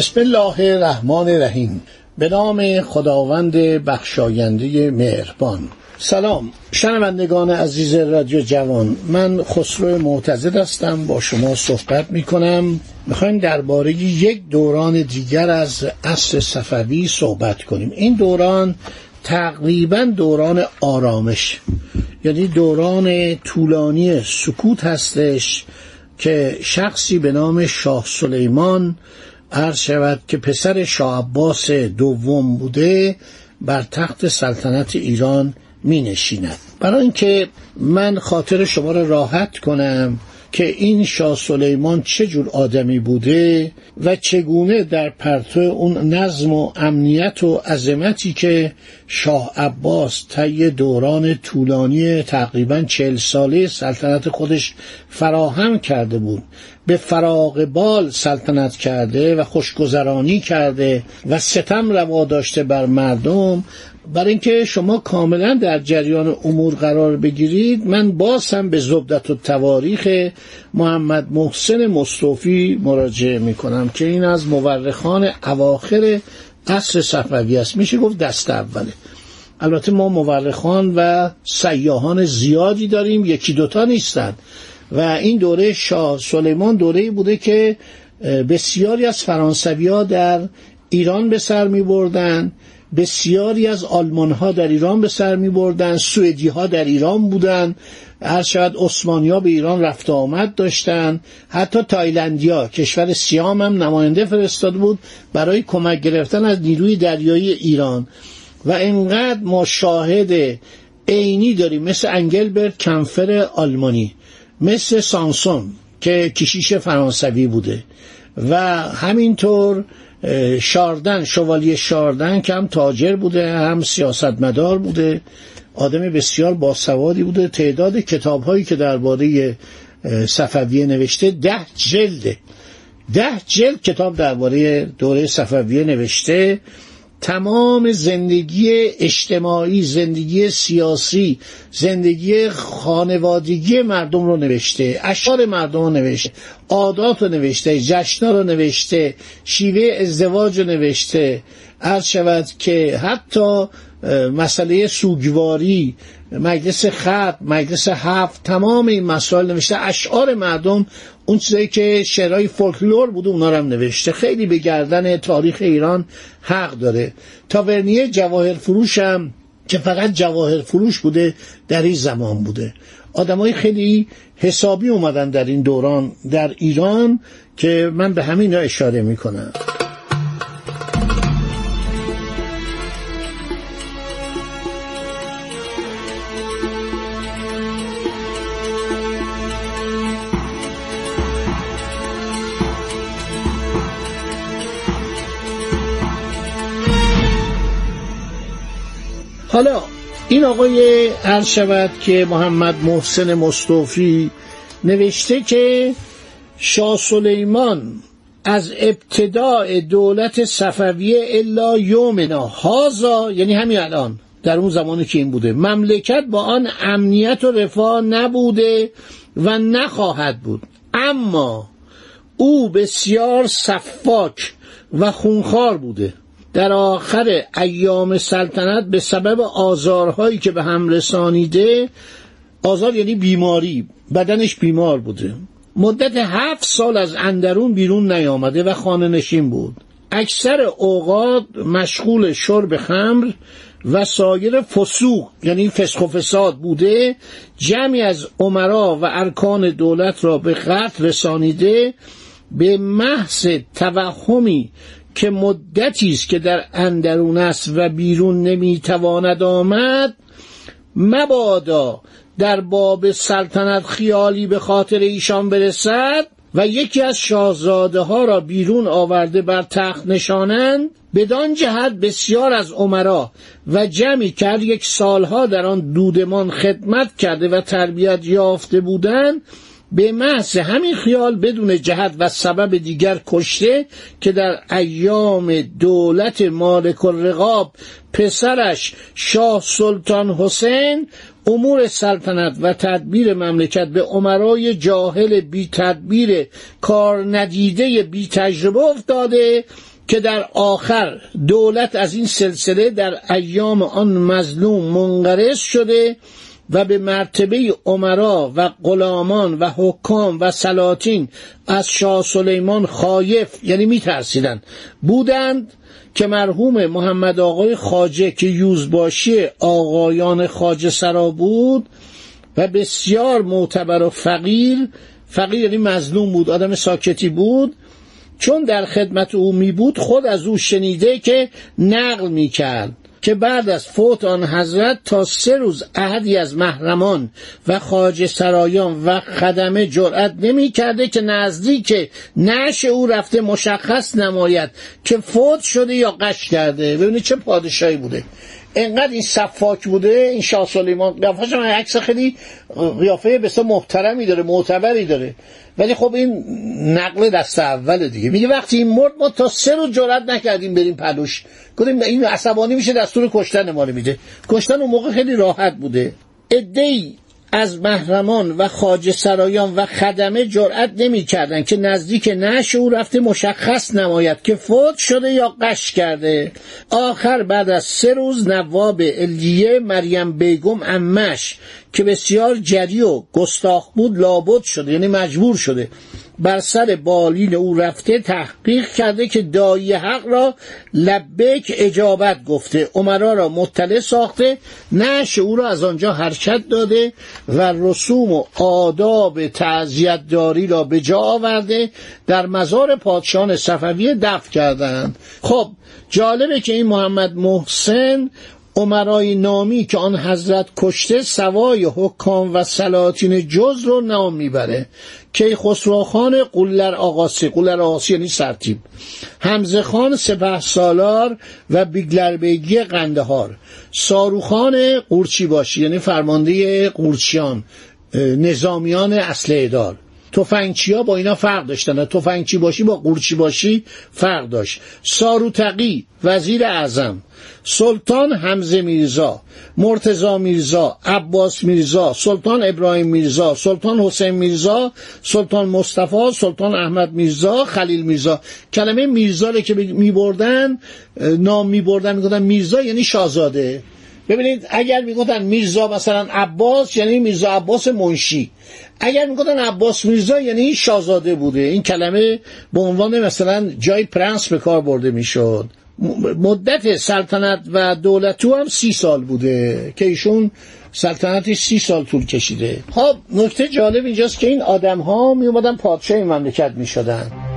بسم الله الرحمن الرحیم. به نام خداوند بخشاینده مهربان. سلام. شنوندگان عزیز رادیو جوان من خسرو معتزد هستم. با شما صحبت می کنم می‌خوایم درباره یک دوران دیگر از عصر صفوی صحبت کنیم. این دوران تقریبا دوران آرامش یعنی دوران طولانی سکوت هستش که شخصی به نام شاه سلیمان عرض شود که پسر شاه عباس دوم بوده بر تخت سلطنت ایران می نشیند برای اینکه من خاطر شما را راحت کنم که این شاه سلیمان چه جور آدمی بوده و چگونه در پرتو اون نظم و امنیت و عظمتی که شاه عباس طی دوران طولانی تقریبا چهل ساله سلطنت خودش فراهم کرده بود به فراغ بال سلطنت کرده و خوشگذرانی کرده و ستم روا داشته بر مردم برای اینکه شما کاملا در جریان امور قرار بگیرید من باز هم به زبدت و تواریخ محمد محسن مصطفی مراجعه می کنم که این از مورخان اواخر عصر صفوی است. میشه گفت دست اوله. البته ما مورخان و سیاهان زیادی داریم یکی دوتا نیستند و این دوره شاه سلیمان دوره بوده که بسیاری از فرانسوی ها در ایران به سر می بردن بسیاری از آلمان ها در ایران به سر می بردن سوئدی ها در ایران بودن. هر شاید ها به ایران رفت آمد داشتن. حتی تایلندیا کشور سیام هم نماینده فرستاده بود برای کمک گرفتن از نیروی دریایی ایران. و اینقدر ما شاهد عینی داریم مثل انگلبرت کنفر آلمانی مثل سانسون که کشیش فرانسوی بوده. و همینطور شاردن شوالی شاردن که هم تاجر بوده هم سیاستمدار بوده آدم بسیار باسوادی بوده. تعداد کتاب هایی که درباره صفویه نوشته ده جلده. ده جلد کتاب درباره دوره صفویه نوشته. تمام زندگی اجتماعی زندگی سیاسی زندگی خانوادگی مردم رو نوشته اشعار مردم رو نوشته عادات رو نوشته جشنا رو نوشته شیوه ازدواج رو نوشته. عرض شود که حتی مسئله سوگواری مجلس خط مجلس هفت تمام این مسائل نوشته. اشعار مردم اون چیزایی که شعرهای فولکلور بوده اونا هم نوشته. خیلی به گردن تاریخ ایران حق داره. تاورنیه جواهر فروش هم که فقط جواهر فروش بوده در این زمان بوده. آدمای خیلی حسابی اومدن در این دوران در ایران که من به همین اشاره می‌کنم. حالا این آقای عرض شود که محمد محسن مصطفی نوشته که شاه سلیمان از ابتداع دولت صفویه الا یومنا هازا یعنی همین الان در اون زمانی که این بوده. مملکت با آن امنیت و رفاه نبوده و نخواهد بود. اما او بسیار صفاک و خونخوار بوده. در آخر ایام سلطنت به سبب آزارهایی که به هم رسانیده آزار یعنی بیماری بدنش بیمار بوده. مدت هفت سال از اندرون بیرون نیامده و خانه نشین بود. اکثر اوقات مشغول شرب خمر و سایر فسوق یعنی فسخ و فساد بوده جمعی از عمرا و ارکان دولت را به قتل رسانیده به محض توهمی که مدتی است که در اندرون است و بیرون نمی‌تواند آمد مبادا در باب سلطنت خیالی به خاطر ایشان برسد و یکی از شاهزاده ها را بیرون آورده بر تخت نشانند بدان جهت بسیار از عمرا و جمعی کرد یک سالها در آن دودمان خدمت کرده و تربیت یافته بودند به محض همین خیال بدون جهت و سبب دیگر کشته که در ایام دولت مالک الرقاب پسرش شاه سلطان حسین امور سلطنت و تدبیر مملکت به عمرای جاهل بی تدبیر کار ندیده بی تجربه افتاده که در آخر دولت از این سلسله در ایام آن مظلوم منقرض شده و به مرتبه عمرا و غلامان و حکام و سلاطین از شاه سلیمان خایف یعنی میترسیدند. بودند که مرحوم محمد آقای خاجه که یوزباشی آقایان خاجه سرا بود و بسیار معتبر و فقیر فقیر یعنی مظلوم بود آدم ساکتی بود چون در خدمت او می بود خود از او شنیده که نقل می کرد که بعد از فوت آن حضرت تا سه روز احدی از محرمان و خاج سرایان و خدمه جرأت نمی کرده که نزدیک نش او رفته مشخص نماید که فوت شده یا قش کرده. ببینید چه پادشاهی بوده. انقدر این صفاک بوده این شاه سلیمان قیافش من عکس خیلی قیافه بسیار محترمی داره معتبری داره. ولی خب این نقل دست اول دیگه. میگه وقتی این مرد ما تا سه روز جرأت نکردیم بریم پلوش. گفتیم این عصبانی میشه دستور کشتن ما رو میده. کشتن اون موقع خیلی راحت بوده. ادهی از محرمان و خاج سرایان و خدمه جرأت نمی کردن که نزدیک نش او رفته مشخص نماید که فوت شده یا قش کرده. آخر بعد از سه روز نواب الیه مریم بیگم امش که بسیار جری و گستاخ بود لابد شده یعنی مجبور شده. بر سر بالین او رفته تحقیق کرده که دایی حق را لبک اجابت گفته. عمرا را مطلع ساخته نش او را از آنجا حرکت داده و رسوم و آداب تعذیت داری را به جا آورده در مزار پادشاهان صفوی دفع کردند. خب جالبه که این محمد محسن عمرای نامی که آن حضرت کشته سوای حکام و سلاطین جز رو نام می‌بره. که خسروخان قولر آقاسی قولر آقاسی یعنی سرتیب. حمزه خان سپه سالار و بیگلربیگی قندهار. ساروخان قورچی باشی یعنی فرمانده قورچیان نظامیان اصل دار تفنگچی ها با اینا فرق داشتن. تفنگچی باشی با قورچی باشی فرق داشت. ساروتقی وزیر اعظم. سلطان حمزه میرزا مرتزا میرزا عباس میرزا سلطان ابراهیم میرزا سلطان حسین میرزا سلطان مصطفی سلطان احمد میرزا خلیل میرزا. کلمه میرزا رو که میبردن نام میبردن می‌گفتن میرزا یعنی شاهزاده. ببینید اگر می‌گفتن میرزا مثلا عباس یعنی میرزا عباس منشی. اگر می‌گفتن عباس میرزا یعنی شاهزاده بوده این کلمه به عنوان مثلا جای پرنس به کار برده می‌شد. مدت سلطنت و دولتو هم سی سال بوده که ایشون سلطنتش سی سال طول کشیده. خب نکته جالب اینجاست که این آدم ها می اومدن پادشاه این مملکت می شدن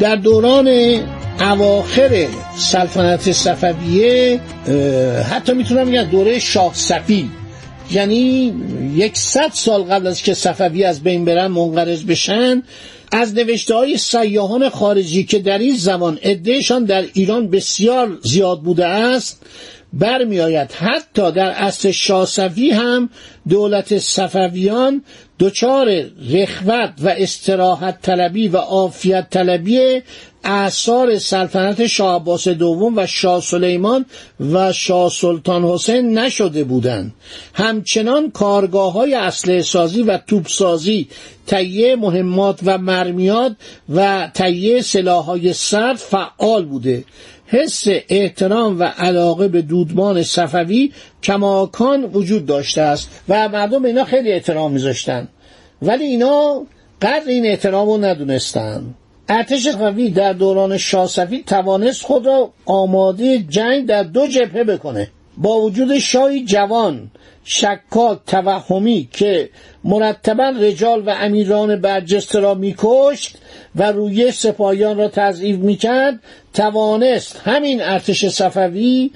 در دوران اواخر سلطنت صفویه حتی می‌تونم بگم دوره شاه صفی یعنی یکصد سال قبل از که صفوی از بین برن منقرض بشن از نوشته های سیاهان خارجی که در این زمان عدهشان در ایران بسیار زیاد بوده است برمی آید حتی در عصر شاسفی هم دولت صفویان دچار رخوت و استراحت طلبی و عافیت طلبی اثار سلطنت شاه عباس دوم و شاه سلیمان و شاه سلطان حسین نشده بودند. همچنان کارگاه های اسلحه سازی و توپ سازی تهیه مهمات و مرمیات و تهیه سلاح های سرد فعال بوده. حس احترام و علاقه به دودمان صفوی کماکان وجود داشته است و مردم اینا خیلی احترام میذاشتن. ولی اینا قدر این احترام رو ندونستن. ارتش صفوی در دوران شاه توانست خود را آماده جنگ در دو جبهه بکنه. با وجود شاهی جوان شکاک توهمی که مرتبا رجال و امیران برجسته را میکشت و روی سپاهیان را تضعیف می‌کرد توانست همین ارتش صفوی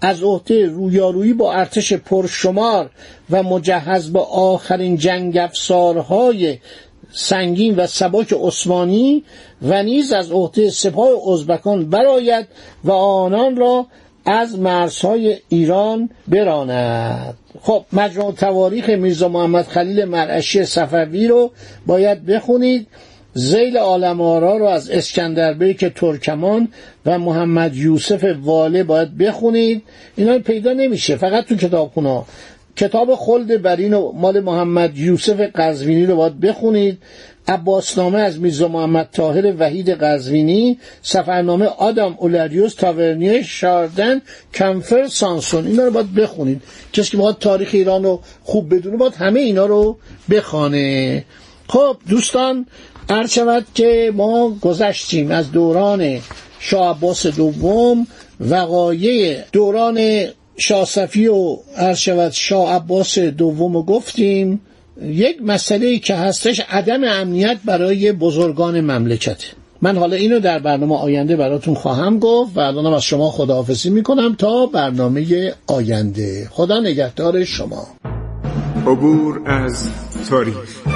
از عهده رویارویی با ارتش پرشمار و مجهز با آخرین جنگ افسارهای سنگین و سبک عثمانی و نیز از عهده سپاه ازبکان براید و آنان را از مرزهای ایران براند. خب مجموع تواریخ میرزا محمد خلیل مرعشی صفوی رو باید بخونید. زیل عالم آرا رو از اسکندر که ترکمان و محمد یوسف واله باید بخونید. اینا پیدا نمیشه فقط تو کتاب کتاب خلد برین و مال محمد یوسف قزوینی رو باید بخونید. عباسنامه از میرزا محمد طاهر وحید قزوینی سفرنامه آدم اولاریوس تاورنیه شاردن کمفر سانسون. اینا رو باید بخونید. کسی که باید تاریخ ایران رو خوب بدونه باید همه اینا رو بخوانه خب دوستان عرض شود که ما گذشتیم از دوران شاه عباس دوم وقایع دوران شاه و عرض شود شاه عباس دوم گفتیم یک مسئله که هستش عدم امنیت برای بزرگان مملکت. من حالا اینو در برنامه آینده براتون خواهم گفت و الانم از شما خداحافظی می‌کنم تا برنامه آینده. خدا نگهدار شما. عبور از تاریخ.